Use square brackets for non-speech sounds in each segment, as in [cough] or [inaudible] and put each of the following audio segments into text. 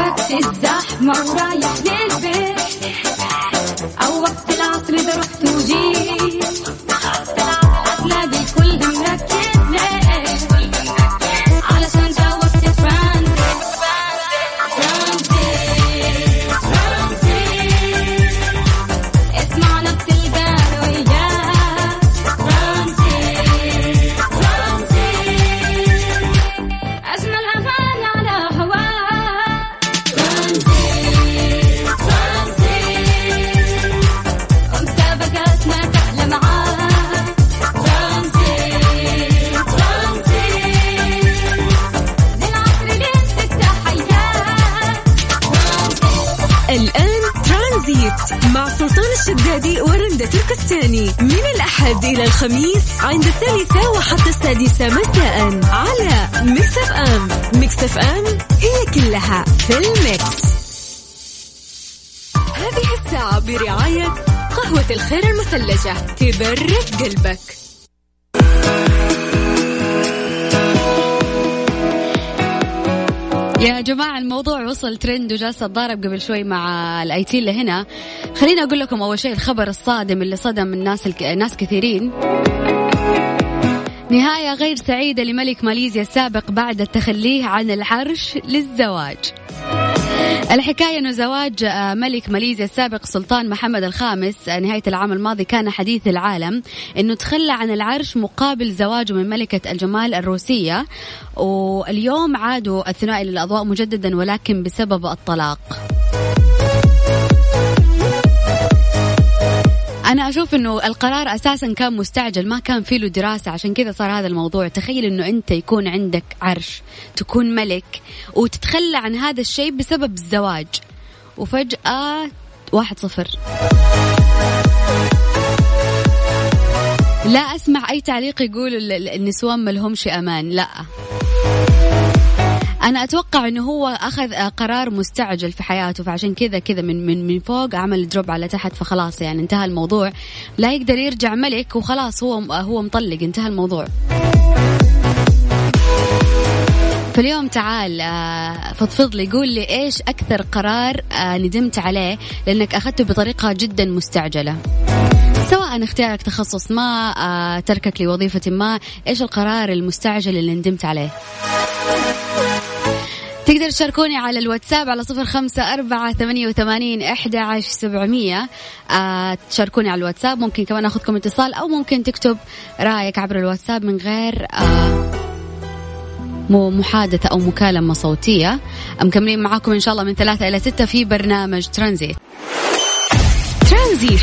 وقت الزحمة ورايح للبيت. مع سلطان الشدادي ورندا تركستاني. من الأحد إلى الخميس عند الثالثة وحتى السادسة مساء على Mix FM Mix FM هي كلها في ال mix. هذه الساعة برعاية قهوة الخير المثلجة. تبرد قلبك. يا جماعة الموضوع وصل ترند وجالس أتضارب قبل شوي مع الآي تي اللي هنا. خليني أقول لكم أول شيء الخبر الصادم اللي صدم الناس الك... ناس كثيرين. نهاية غير سعيدة لملك ماليزيا السابق بعد تخليه عن العرش للزواج. الحكاية أنه زواج آه، ملك ماليزيا السابق سلطان محمد الخامس آه، نهاية العام الماضي كان حديث العالم أنه تخلى عن العرش مقابل زواجه من ملكة الجمال الروسية. واليوم عادوا الثنائي للأضواء مجددا ولكن بسبب الطلاق. أنا أشوف إنه القرار أساسا كان مستعجل ما كان فيه له دراسة. عشان كذا صار هذا الموضوع. تخيل إنه أنت يكون عندك عرش تكون ملك وتتخلى عن هذا الشيء بسبب الزواج. وفجأة واحد صفر. لا أسمع أي تعليق يقول ال- ال- النسوان ما لهمش أمان. لا. أنا أتوقع إنه هو آه، قرار مستعجل في حياته فعشان كذا كذا من من من فوق عمل دروب على تحت فخلاص يعني انتهى الموضوع. لا يقدر يرجع ملك وخلاص هو هو مطلق انتهى الموضوع. فاليوم تعال آه، فضفض لي قول لي إيش أكثر قرار آه، ندمت عليه؟ لأنك أخذته بطريقة جدا مستعجلة. سواء اختيارك تخصص ما آه، تركك لوظيفة ما إيش القرار المستعجل اللي ندمت عليه؟ تقدر تشاركوني على الواتساب على صفر خمسة أربعة ثمانية وثمانين إحدى عشر سبعمية. آه تشاركوني على الواتساب. ممكن كمان أخذكم اتصال أو ممكن تكتب رأيك عبر الواتساب من غير آه محادثة أو مكالمة صوتية. مكملين معاكم إن شاء الله من ثلاثة إلى ستة في برنامج ترانزيت. ترانزيت.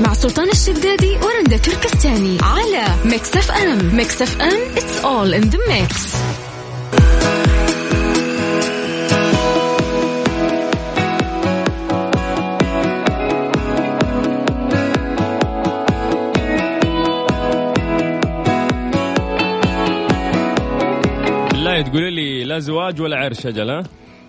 مع سلطان الشدادي ورندا تركستاني على Mix FM. Mix FM it's all in the mix. زواج ولا عرش أجل ها؟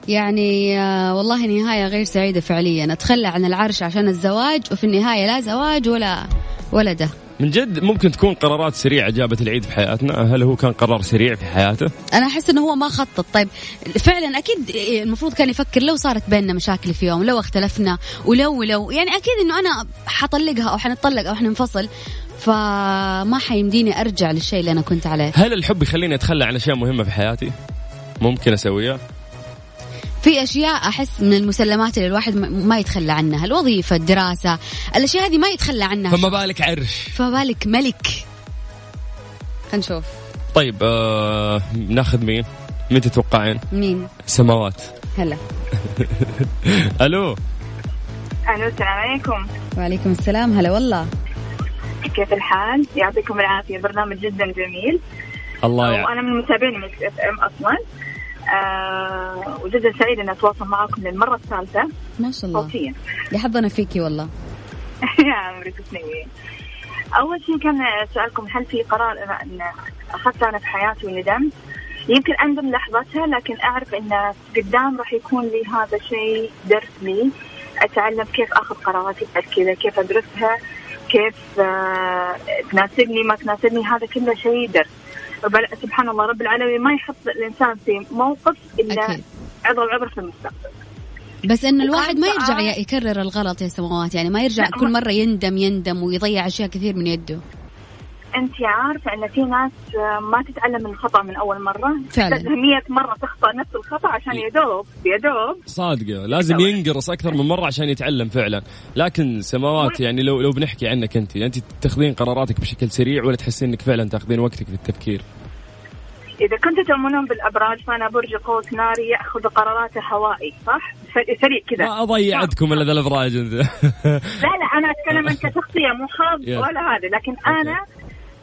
يعني آه والله نهاية غير سعيدة فعليا. أتخلى عن العرش عشان الزواج وفي النهاية لا زواج ولا ولا ده من جد ممكن تكون قرارات سريعة جابت العيد في حياتنا؟ هل هو كان قرار سريع في حياته؟ أنا أحس إنه هو ما خطط. طيب فعلا أكيد المفروض كان يفكر لو صارت بيننا مشاكل في يوم لو اختلفنا ولو ولو. يعني أكيد إنه أنا حطلقها أو حنطلق أو حننفصل فما حيمديني أرجع للشيء اللي أنا كنت عليه. هل الحب يخليني أتخلى عن أشياء مهمة في حياتي؟ ممكن أسويها؟ في أشياء أحس من المسلمات اللي الواحد ما يتخلى عنها الوظيفة الدراسة الأشياء هذه ما يتخلى عنها. فما بالك عرش؟ فما بالك ملك. خلينا نشوف. طيب آه ناخذ مين؟ مين تتوقعين؟ مين؟ سماوات. هلا. [laughs] ألو. ألو السلام عليكم. وعليكم السلام. هلا والله. كيف الحال؟ يعطيكم العافية برنامج جدا جميل. الله يعين وأنا من متابعين Mix FM أصلا. آه وجدا سعيده إني أتواصل معكم للمرة الثالثة. ما شاء الله. صوتيا. يا حظنا فيكي والله. [laughs] يا عمري تسلمي أول شيء كان سؤالكم هل في قرار اخذته أنا في حياتي وندمت؟ يمكن أندم لحظتها لكن أعرف إن قدام راح يكون لي هذا الشيء درس لي أتعلم كيف آخذ قراراتي كذا كيف أدرسها كيف آه، تناسبني ما تناسبني هذا كله شيء درس. سبحان الله رب العالمين ما يحط الإنسان في موقف إلا أكيد. عبره بعبره في المستقبل بس انه الواحد ما يرجع يكرر الغلط يا سماوات يعني ما يرجع كل مرة يندم يندم ويضيع أشياء كثير من يده انت عارفه ان في ناس آه، ما تتعلم من الخطأ من أول مرة. فعلاً. تحتاج 100 مرة تخطأ نفس الخطأ عشان يدوب يدوب. صادقة. لازم ينقرص أكثر من مرة عشان يتعلم فعلا. لكن سماوات يعني لو لو بنحكي عنك أنت أنت تاخذين قراراتك بشكل سريع ولا تحسين أنك فعلا تاخذين وقتك في التفكير؟ إذا كنتوا تؤمنون بالأبراج فأنا برج قوس ناري يأخذ قراراته هوائي صح؟ سريع كذا. ما أضيع عندكم إلا ذا الأبراج أنت. لا لا أنا أتكلم عن كشخصيه مو حظ يا. ولا هذا. لكن أنا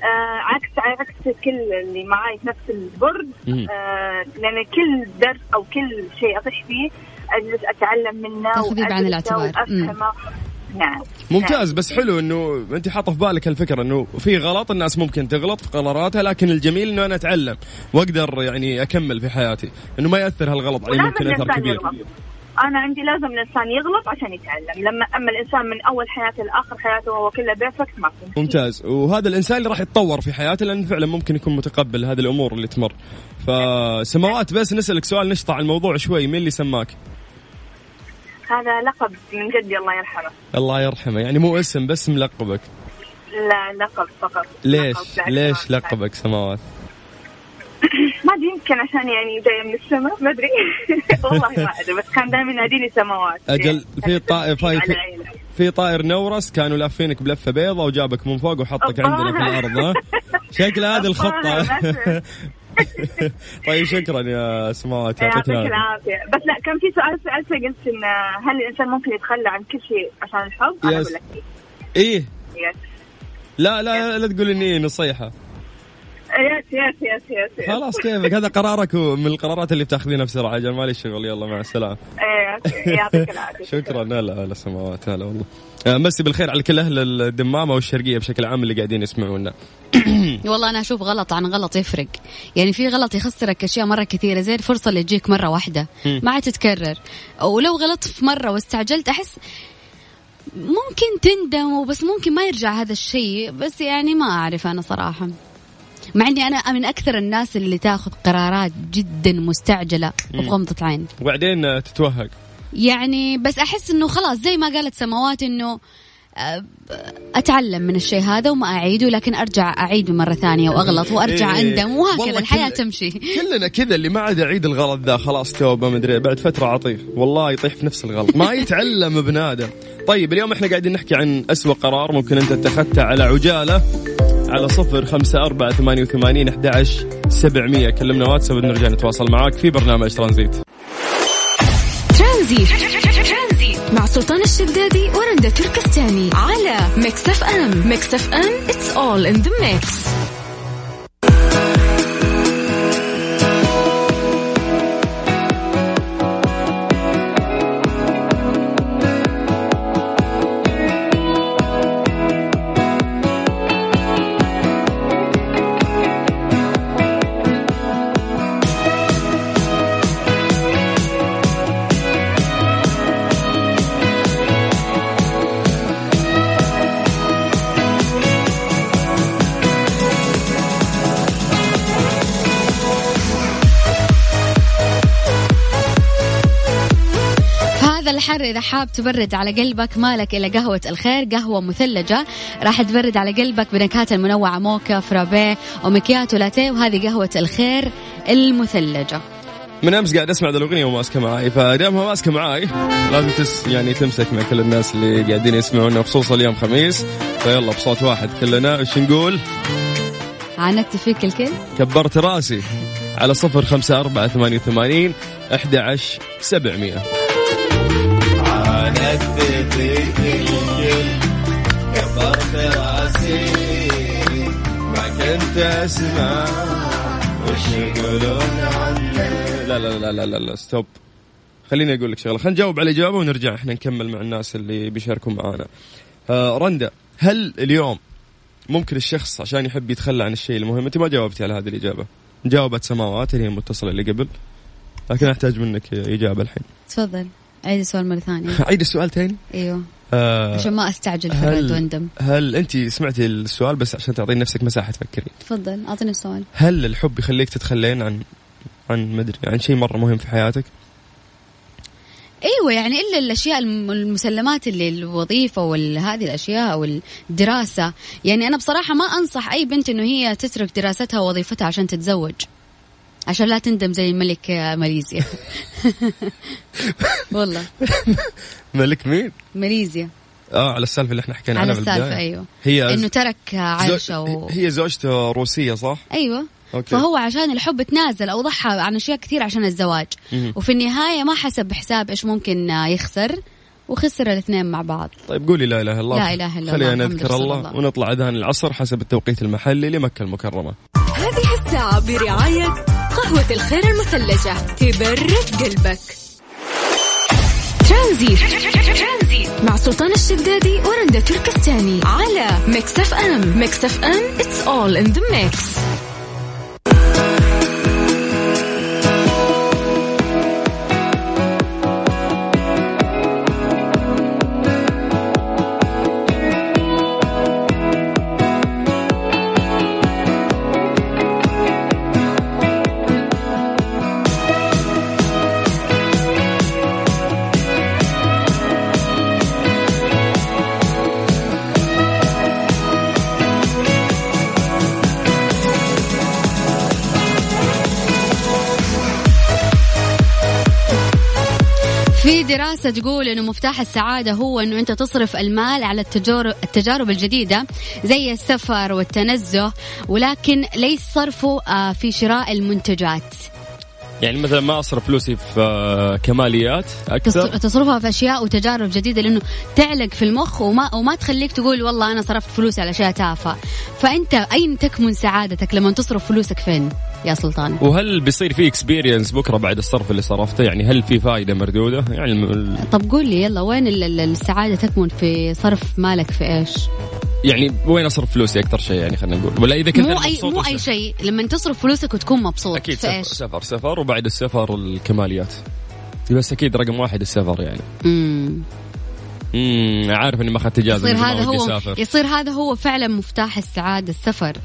آه عكس عكس كل اللي معاي في نفس البرج. آه لأن كل درس أو كل شيء اطيح فيه أجلس أتعلم منه تاخذيه بعين الاعتبار. وأفهمه. نعم. ممتاز بس حلو إنه أنت حاطة في بالك الفكرة إنه في غلط الناس ممكن تغلط في قراراتها لكن الجميل إنه أنا أتعلم وأقدر يعني أكمل في حياتي إنه ما يأثر هالغلط علي ممكن أثر كبير. يغلط. أنا عندي لازم الإنسان يغلط عشان يتعلم. لما أما الإنسان من أول حياته لآخر حياته وهو كله بيرفكت ما في. ممتاز. وهذا الإنسان اللي راح يتطور في حياته لأنه فعلا ممكن يكون متقبل هذه الأمور اللي تمر. فسماوات بس نسألك سؤال نشطع الموضوع شوي. مين اللي سماك؟ هذا لقب من جدي الله يرحمه. الله يرحمه. يعني مو اسم بس ملقبك. لا لقب فقط. ليش؟ لقب ليش لقبك سماوات؟ [coughs] ما أدري يمكن عشان يعني جاية من السماء ما أدري. [laughs] والله ما أدري بس كان دائما يناديني سماوات. أجل، يعني في طائر- في- طائر نورس كانوا لافينك بلفه بيضة وجابك من فوق وحطك. عندنا في الأرض ها؟ [laughs] شكل هذه الخطة. [laughs] طيب شكرا يا سماوات يعطيك العافية. بس لا كان في سؤال سالته قلت إن هل الإنسان ممكن يتخلى عن كل شيء عشان الحب؟ أنا. أقول لك. إيه. yes لا لا لا تقول إني إيه نصيحة. yes yes yes yes yes خلاص كيفك؟ هذا قرارك من القرارات اللي بتاخذينها بسرعة. أجل مالي شغل. يلا مع السلامة. إيه، okay. يعطيك العافية. [laughs] شكرا. لا لا سماوات هلا والله. آه، مسي بالخير على كل أهل الدمامة والشرقية بشكل عام اللي قاعدين يسمعونا. [coughs] والله أنا أشوف غلط عن غلط يفرق. يعني في غلط يخسرك أشياء مرة كثيرة زي الفرصه اللي تجيك مرة واحدة. ما تتكرر. ولو غلطت في مرة واستعجلت أحس ممكن تندم وبس ممكن ما يرجع هذا الشيء. بس يعني ما أعرف أنا صراحة. مع إني أنا من أكثر الناس اللي تأخذ قرارات جدا مستعجلة وبغمضه عين وبعدين تتوهق. يعني بس أحس إنه خلاص زي ما قالت سماوات إنه آه، أتعلم من الشيء هذا وما أعيده لكن أرجع أعيده مرة ثانية وأغلط وأرجع إيه. أندم وهكذا الحياة كل- تمشي. كلنا كذا اللي ما عاد يعيد الغلط ذا خلاص توبة مدري بعد فترة عطيه والله يطيح في نفس الغلط. ما يتعلم ابن آدم. طيب اليوم إحنا قاعدين نحكي عن أسوأ قرار ممكن أنت اتخذته على عجالة. على صفر خمسة أربعة ثمانية وثمانين أحد سبعمية. كلمنا واتساب نرجع نتواصل معاك في برنامج ترانزيت. ترانزيت. مع سلطان الشدادي ورندا تركستاني على Mix FM. Mix FM it's all in the mix. الحر. إذا حاب تبرد على قلبك مالك إلا قهوة الخير قهوة مثلجة راح تبرد على قلبك بنكهات المنوعة موكا فرابيه ومكياتو لاتيه وهذه قهوة الخير المثلجة. من أمس قاعد أسمع الأغنية وماسكه معاي. فدامها ماسكه معاي لازم تس يعني تمسك مع كل الناس اللي قاعدين يسمعونا خصوصا اليوم خميس. فيلا بصوت واحد كلنا إيش نقول؟ عاندت فيك الكل؟ كبرت راسي على صفر خمسة أربعة ثمانية وثمانين أحد عشر سبعمية. أسمع. وش يقولون عني لا لا لا لا لا, لا ستوب. خليني أقول لك شغلة. خلينا نجاوب على الإجابة ونرجع إحنا نكمل مع الناس اللي بيشاركوا معانا. آه رندا هل اليوم ممكن الشخص عشان يحب يتخلى عن الشيء المهم؟ أنت ما جاوبتي على هذه الإجابة. جاوبت سماوات اللي هي المتصله اللي قبل. لكن أحتاج منك إجابة الحين. تفضل. عيد السؤال مرة ثانية. [laughs] عيد السؤال تاني؟ أيوه. آه عشان ما أستعجل في الرد واندم هل أنت سمعتي السؤال بس عشان تعطين نفسك مساحة تفكري تفضل أعطيني السؤال. هل الحب يخليك تتخلين عن عن مدري عن شيء مرة مهم في حياتك؟ إيوه يعني إلا الأشياء الم- المسلمات اللي الوظيفة وهذه الأشياء أو الدراسة. يعني أنا بصراحة ما أنصح أي بنت إنه هي تترك دراستها ووظيفتها عشان تتزوج. عشان لا تندم زي الملك ماليزيا. [laughs] والله. ملك مين؟ ماليزيا. آه على السالفة اللي إحنا حكينا على عنها بالبداية. السالفة أيوه. هي إنه ترك عائشه زو... و... هي زوجته روسية صح؟ أيوه. أوكي. فهو عشان الحب تنازل أو ضحى عن أشياء كثير عشان الزواج. وفي النهاية ما حسب بحساب إيش ممكن يخسر وخسر الاثنين مع بعض. طيب قولي لا إله إلا الله. لا إله إلا خلينا الله، محمد نذكر الله, الله. ونطلع أذان العصر حسب التوقيت المحلي لمكة المكرمة. هذه الساعة برعاية قهوة الخير المثلجة تبرد قلبك. ترانزيت. مع سلطان الشدادي ورندا تركستاني على Mix FM. Mix FM it's all in the mix. في دراسة تقول إنه مفتاح السعادة هو إنه أنت تصرف المال على التجارب التجارب الجديدة زي السفر والتنزه ولكن ليس صرفه آه، في شراء المنتجات. يعني مثلا ما أصرف فلوسي في آه، كماليات؟ أكثر؟ تصرفها في أشياء وتجارب جديدة لأنه تعلق في المخ وما وما تخليك تقول والله أنا صرفت فلوسي على أشياء تافهة. فأنت أين تكمن سعادتك لما تصرف فلوسك فين؟ يا سلطان. وهل بيصير في experience بكرة بعد الصرف اللي صرفته؟ يعني هل في فائده مردودة؟ يعني الم- طب قول لي يلا وين ال- ال- السعادة تكمن في صرف مالك؟ في إيش؟ يعني وين أصرف فلوسي؟ أكثر شيء يعني خلينا نقول. ولا إذا كنت مو اي مو أي شيء. لما تصرف فلوسك وتكون مبسوط. أكيد في سفر, سفر سفر وبعد السفر الكماليات. بس أكيد رقم واحد السفر يعني. امم امم عارف إني ما أخذت إجازة يصير هذا هو أسافر. يصير هذا هو فعلا مفتاح السعادة السفر.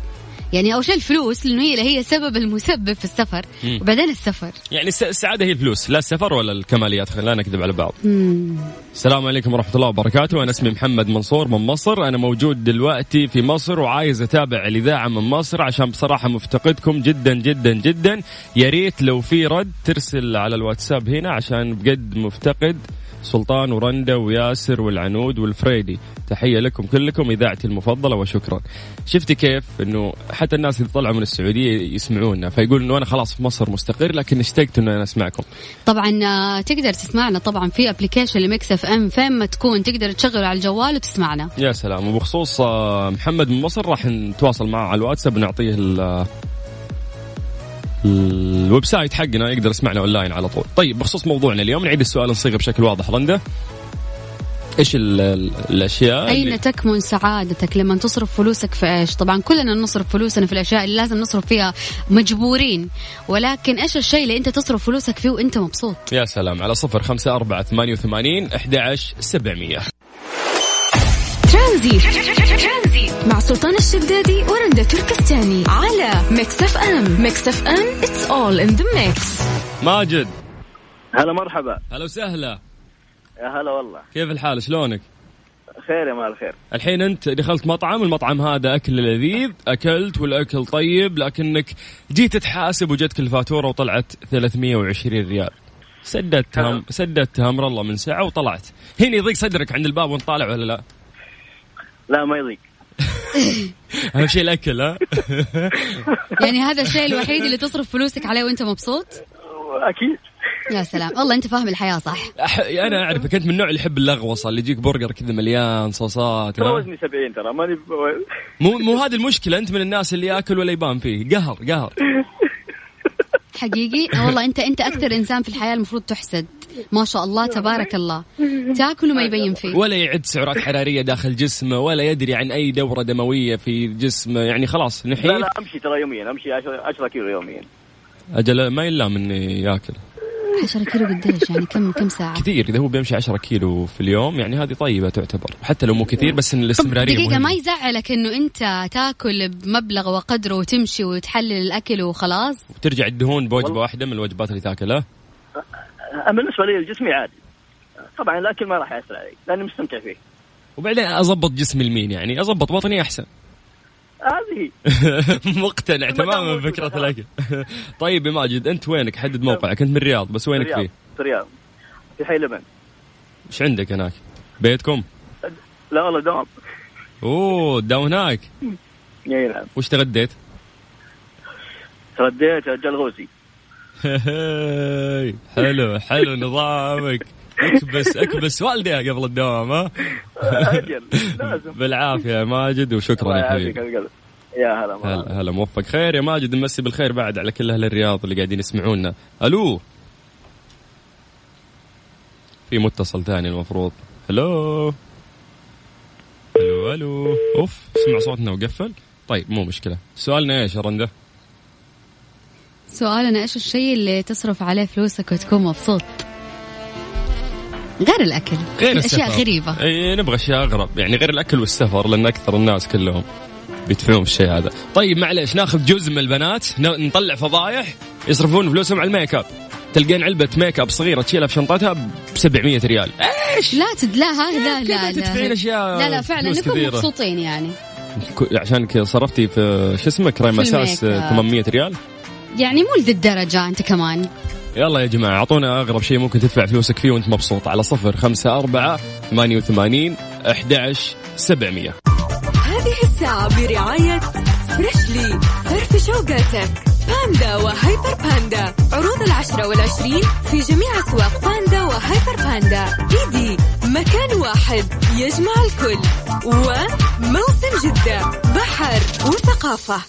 يعني أول شيء الفلوس لأنه هي هي السبب المسبب في السفر مم. وبعدين السفر. يعني الس- السعادة هي الفلوس لا السفر ولا الكماليات خلينا لا نكذب على بعض. مم. السلام عليكم ورحمة الله وبركاته. أنا اسمي محمد منصور من مصر. أنا موجود دلوقتي في مصر وعايز أتابع الإذاعة من مصر عشان بصراحة مفتقدكم جدا جدا جدا. يا ريت لو في رد ترسل على الواتساب هنا عشان بجد مفتقد. سلطان ورندا وياسر والعنود والفريدي تحية لكم كلكم إذاعتي المفضلة وشكرا. شفتي كيف؟ أنه حتى الناس اللي طلعوا من السعودية يسمعونا فيقول أنه أنا خلاص في مصر مستقر لكن اشتقت أنه أنا أسمعكم طبعا آه، تقدر تسمعنا طبعا في application ل Mix FM فين ما تكون تقدر تشغله على الجوال وتسمعنا يا سلام وبخصوص آه، محمد من مصر راح نتواصل معه على الواتساب ونعطيه ال- ال website حقنا يقدر يسمعنا أونلاين على طول. طيب بخصوص موضوعنا اليوم نعيد السؤال نصيغه بشكل واضح رندا. إيش ال- ال- الأشياء اين اللي تكمن سعادتك لما تصرف فلوسك في إيش؟ طبعا كلنا نصرف فلوسنا في الأشياء اللي لازم نصرف فيها مجبورين. ولكن إيش الشيء اللي أنت تصرف فلوسك فيه وأنت مبسوط؟ يا سلام على صفر خمسة أربعة ثمانية وثمانين أحد عشر سبعمية. ترانزيت. مع سلطان الشدادي ورندا تركستاني. على Mix FM. Mix FM it's all in the mix. ماجد. هلا مرحبا. هلا وسهلا. يا هلا والله. كيف الحال؟ شلونك؟ خير يا مال خير. الحين انت دخلت مطعم المطعم هذا أكل لذيذ أكلت والأكل طيب لكنك جيت تحاسب وجتك الفاتورة وطلعت 320 ريال. سددتها. سددتها أمر الله من ساعة وطلعت. هنا يضيق صدرك عند الباب وانت طالع ولا لا؟ لا ما يضيق. [laughs] أهم شيء الأكل ها؟ [laughs] يعني هذا الشيء الوحيد اللي تصرف فلوسك عليه وأنت مبسوط؟ أكيد. يا سلام. والله أنت فاهم الحياة صح. أح... أنا اعرفك انت من النوع اللي يحب اللغوصه اللي يجيك برجر كذا مليان صوصات ترى؟ وزني 70 ترى ماني مو مو هذه المشكلة أنت من الناس اللي يأكل ولا يبان فيه. قهر قهر. حقيقي؟ والله أنت أنت أكثر إنسان في الحياة المفروض تحسد. ما شاء الله تبارك الله. تأكل وما يبين فيه. ولا يعد سعرات حرارية داخل جسمه ولا يدري عن أي دورة دموية في جسمه. يعني خلاص لا نحيف. لا أمشي ترى يوميا أمشي 10 10 كيلو يوميا. أجل ما يلام إني يأكل. 10 كيلو قديش؟ يعني كم كم ساعة؟ كثير إذا هو بيمشي 10 كيلو في اليوم يعني هذه طيبة تعتبر. حتى لو مو كثير بس إن الاستمرارية دقيقة مهمة. ما يزعلك إنه أنت تاكل بمبلغ وقدره وتمشي وتحلل الأكل وخلاص؟ وترجع الدهون بوجبة. واحدة من الوجبات اللي تاكلها؟ أما بالنسبة لي لجسمي عادي. طبعا الأكل ما راح يأثر علي لأني مستمتع فيه. وبعدين أضبط جسمي لمين يعني أضبط بطني أحسن. هذه. [laughs] مقتنع تماما بفكرة. الأكل. [laughs] طيب يا ماجد أنت وينك؟ حدد موقعك. أنت من الرياض بس وينك فيه؟ في الرياض. في حي لبن إيش عندك هناك؟ بيتكم؟ لا والله دوام. أوه داو هناك. إي نعم. وش تغديت؟ ترديت الجلغوزي [laughs] حلو حلو نظامك. اكبس اكبس والديها قبل الدوام ها؟ أجل. لازم. بالعافية يا ماجد وشكرا يا حبيبي. يا هلا مرحبا. هلا هلا موفق. خير يا ماجد نمسي بالخير بعد على كل أهل الرياض اللي قاعدين يسمعونا. ألو؟ في متصل ثاني المفروض. ألو ألو ألو أوف اسمع صوتنا وقفل. طيب مو مشكلة. سؤالنا إيش يا رنده سؤالنا إيش الشيء اللي تصرف عليه فلوسك وتكون مبسوط؟ غير الأكل. غير أشياء. غريبة. إي نبغى أشياء أغرب. يعني غير الأكل والسفر لأن أكثر الناس كلهم بيدفعون في الشيء هذا. طيب معليش ناخذ جزء من البنات نطلع فضايح يصرفون فلوسهم على الميك أب. تلقين علبة ميك أب صغيرة تشيلها في شنطتها ب 700 ريال. إيش؟ لا تد... لا ها لا لا أشياء لا لا فعلا نكون. مبسوطين يعني. عشان صرفتي في شو اسمه كريم أساس الميك أب. 800 ريال؟ يعني مو لذي الدرجه أنت كمان. يلا يا جماعة أعطونا أغرب شيء ممكن تدفع فلوسك فيه وأنت مبسوط. على صفر خمسة أربعة ثمانية وثمانين أحد سبعمية. هذه الساعة برعاية Freshly فرف شوقاتك. باندا وهيبر باندا. عروض العشرة والعشرين في جميع أسواق باندا وهيبر باندا. إيدي مكان واحد يجمع الكل. وموسم جدة بحر وثقافة.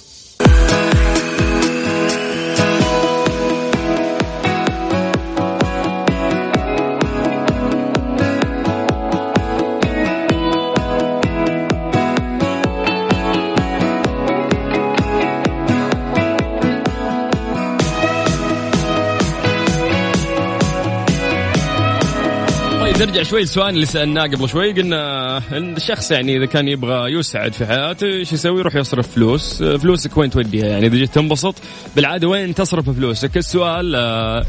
طيب نرجع شوي للسؤال اللي سألناه قبل شوي قلنا إن الشخص يعني إذا كان يبغى يسعد في حياته إيش يسوي؟ يروح يصرف فلوس، فلوسك وين توديها؟ يعني إذا جيت تنبسط بالعادة وين تصرف فلوسك؟ السؤال آه،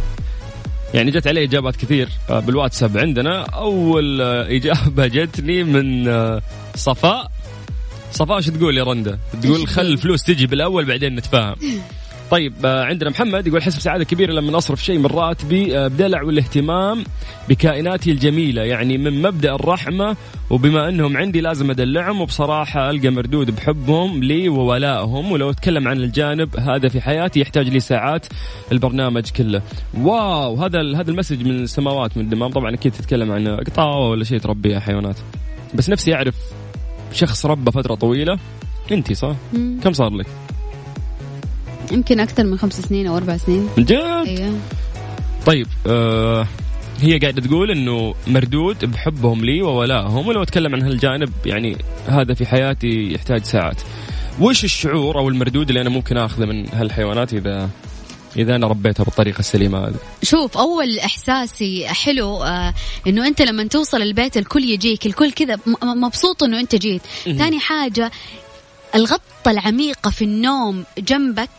يعني جت عليه إجابات كثير آه، بالواتساب عندنا، أول آه، إجابة [laughs] جتني من آه، صفاء صفاء شو تقول يا رنده؟ تقول خل الفلوس تجي بالأول بعدين نتفاهم. [laughs] طيب آه، عندنا محمد يقول حسب سعادة كبيرة لما اصرف شيء من راتبي آه، بدلع والاهتمام بكائناتي الجميلة يعني من مبدأ الرحمة وبما أنهم عندي لازم أدلعهم وبصراحة ألقى مردود بحبهم لي وولائهم ولو أتكلم عن الجانب هذا في حياتي يحتاج لي ساعات البرنامج كله. واو هذا هذا المسج من السماوات من الدمام طبعا أكيد تتكلم عن قطاوة ولا شيء تربيها حيوانات. بس نفسي أعرف شخص ربى فترة طويلة انت صح؟ مم. كم صار لك؟ يمكن أكثر من خمس سنين أو أربع سنين من جد؟ أيوه طيب آه هي قاعدة تقول إنه مردود بحبهم لي وولائهم ولو أتكلم عن هالجانب يعني هذا في حياتي يحتاج ساعات. وش الشعور أو المردود اللي أنا ممكن أخذه من هالحيوانات إذا إذا أنا ربيتها بالطريقة السليمة هذه؟ شوف أول إحساسي حلو آه إنه أنت لما توصل البيت الكل يجيك الكل كذا مبسوط إنه أنت جيت ثاني حاجة الغطه العميقه في النوم جنبك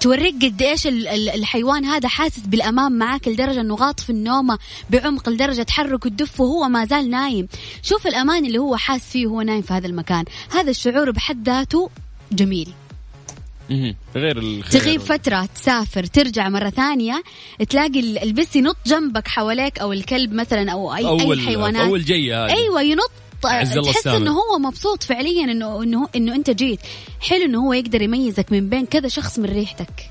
توريك قد إيش ال- ال- الحيوان هذا حاسس بالامان معاك لدرجة إنه غاط في النومة بعمق لدرجة تحرك الدف وهو ما زال نايم. شوف الأمان اللي هو حاس فيه وهو نايم في هذا المكان. هذا الشعور بحد ذاته جميل. غير الخير. تغيب فترة تسافر ترجع مرة ثانية تلاقي ال- البس ينط جنبك حواليك أو الكلب مثلا أو أي, اول أي حيوانات. أول جيه هذه. أيوة ينط عز الله تحس. إنه هو مبسوط فعليا انه انه إنه أنت جيت. حلو إنه هو يقدر يميزك من بين كذا شخص من ريحتك.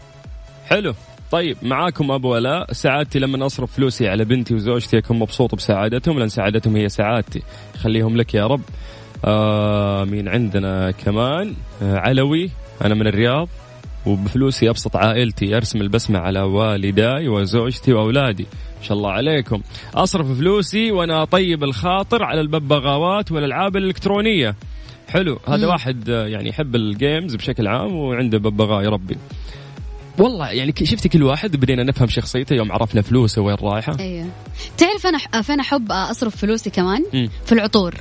حلو. طيب معاكم أبو ولاء سعادتي لما أصرف فلوسي على بنتي وزوجتي أكون مبسوط بسعادتهم لأن سعادتهم هي سعادتي. خليهم لك يا رب. آه مين عندنا كمان آه علوي. أنا من الرياض وبفلوسي أبسط عائلتي ارسم البسمة على والداي وزوجتي وأولادي. شاء الله عليكم. أصرف فلوسي وأنا أطيب الخاطر على الببغاوات والألعاب الإلكترونية. حلو. هذا مم. واحد آه، يعني يحب ال games بشكل عام وعنده ببغاء يربي والله يعني شفتي كل واحد بدينا نفهم شخصيته يوم عرفنا فلوسه وين رايحة؟ أيوه. تعرف أنا فين أحب أصرف فلوسي كمان مم. في العطور.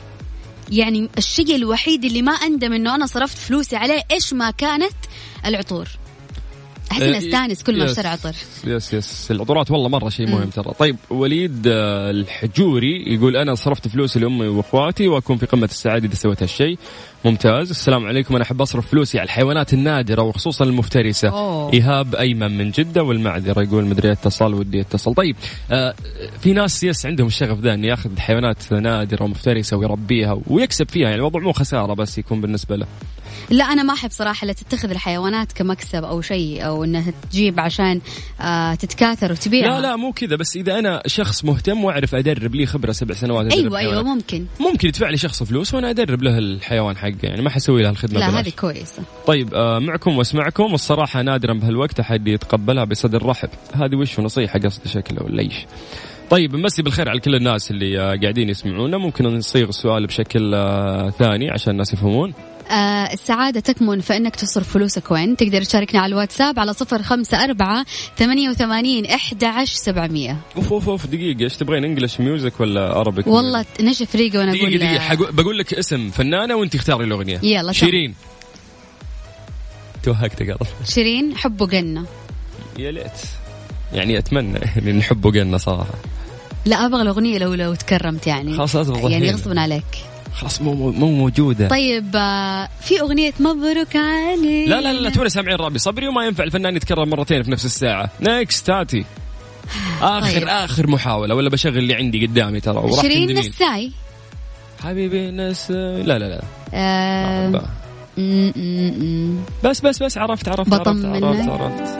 يعني الشيء الوحيد اللي ما أندم إنه أنا صرفت فلوسي عليه إيش ما كانت العطور. احس اني أستانس كل ما. أشتري عطر. yes yes. العطورات والله مرة شيء مهم ترى. طيب وليد آه، الحجوري يقول أنا صرفت فلوسي لأمي وأخواتي وأكون في قمة السعادة إذا سويت هالشيء. ممتاز. السلام عليكم. أنا أحب أصرف فلوسي على الحيوانات النادرة وخصوصا المفترسة. أوه. إيهاب أيمن من جدة والمعذرة يقول مدري اتصل ودي اتصل. طيب آه في ناس yes عندهم الشغف ذا إنه ياخذ حيوانات نادرة ومفترسة ويربيها ويكسب فيها يعني الموضوع مو خسارة بس يكون بالنسبة له. لا أنا ما أحب صراحة لا تتخذ الحيوانات كمكسب أو شيء أو إنها تجيب عشان آه تتكاثر وتبيعها. لا لا مو كذا بس إذا أنا شخص مهتم وأعرف أدرب لي خبرة سبع سنوات أيوه أيوه. ممكن. ممكن يدفع لي شخص فلوس وأنا أدرب له الحيوان حقه يعني ما حسوي له الخدمة لا. هذه كويسة. طيب آه معكم واسمعكم والصراحة نادرا بهالوقت أحد يتقبلها بصدر رحب. هذه وش نصيحة قصد شكله ولا إيش؟ طيب نمسي بالخير على كل الناس اللي آه قاعدين يسمعونا. ممكن نصيغ السؤال بشكل آه ثاني عشان الناس يفهمون. آه السعادة تكمن في أنك تصرف فلوسك وين. تقدر تشاركنا على الواتساب على صفر خمسة أربعة ثمانية وثمانين إحدى عشر سبعمية. أوف أوف أوف دقيقة. إيش تبغين؟ انجلش ميوزك ولا عربي والله نشف ريقة وأنا أقول دقيقة. حقو... بقول لك اسم فنانة وأنت اختاري الأغنية. يلا. شيرين. توهقت قلب شيرين حب وقنا يا ليت. يعني أتمنى يعني نحبه قلنا صراحة. لا أبغى الأغنية لو لو تكرمت يعني. خلاص لازم يعني. غصبا عليك. خلاص مو مو مو موجودة طيب آه في أغنية مبروك عليك لا لا لا تونا سامعين رابي صبري وما ينفع الفنان يتكرر مرتين في نفس الساعة نيكست تاتي [sighs] آخر طيب. طيب. آخر محاولة ولا بشغل اللي عندي قدامي ترى وراح شيرين. نساي حبيبي ناس لا لا لا آه م. بس بس بس عرفت عرفت عرفت بطمنك. عرفت, عرفت.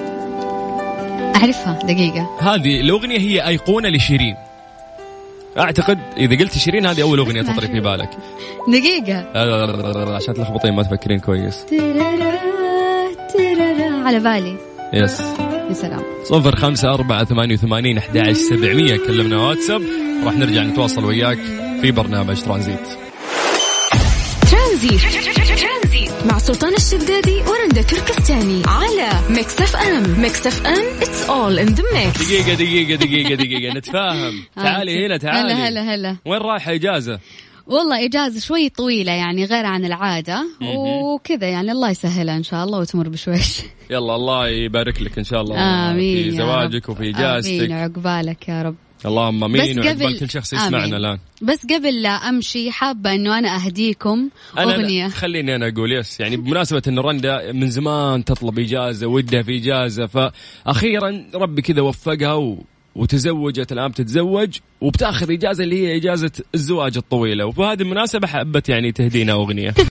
أعرفها دقيقة هذه الأغنية هي أيقونة لشيرين أعتقد إذا قلت شيرين هذه أغنية اسمع تطري في. بالك. دقيقة. لا لا لا لا لا، عشان تلخبطين ما تفكرين كويس. على بالي يس يا سلام صفر خمسة أربعة ثمانية وثمانين أحد عشر سبعمية كلمنا واتساب راح نرجع نتواصل وياك في برنامج ترانزيت ترانزيت مع سلطان الشدادي ورندا Mix FM Mix FM it's all in the mix دقيقة دقيقة دقيقة دقيقة. [laughs] نتفاهم. تعالي هنا تعالي. هلا هلا هلا. وين رايحة إجازة؟ والله إجازة شوي طويلة يعني غير عن العادة. وكذا يعني الله يسهلها إن شاء الله وتمر بشويش. يلا الله يبارك لك إن شاء الله. آمين في زواجك. وفي آمين إجازتك عقبالك يا رب. اللهم بس امين وعقبال قبل- كل شخص يسمعنا. الآن. بس قبل لا أمشي حابة إنه أنا أهديكم أنا أغنية. خليني أنا أقول يس يعني بمناسبة إن رندا من زمان تطلب إجازة ودها في إجازة فاخيرا ربي كذا وفقها و... وتزوجت الآن بتتزوج وبتأخذ إجازة اللي هي إجازة الزواج الطويلة. وبهذه المناسبة حبت يعني تهدينا أغنية.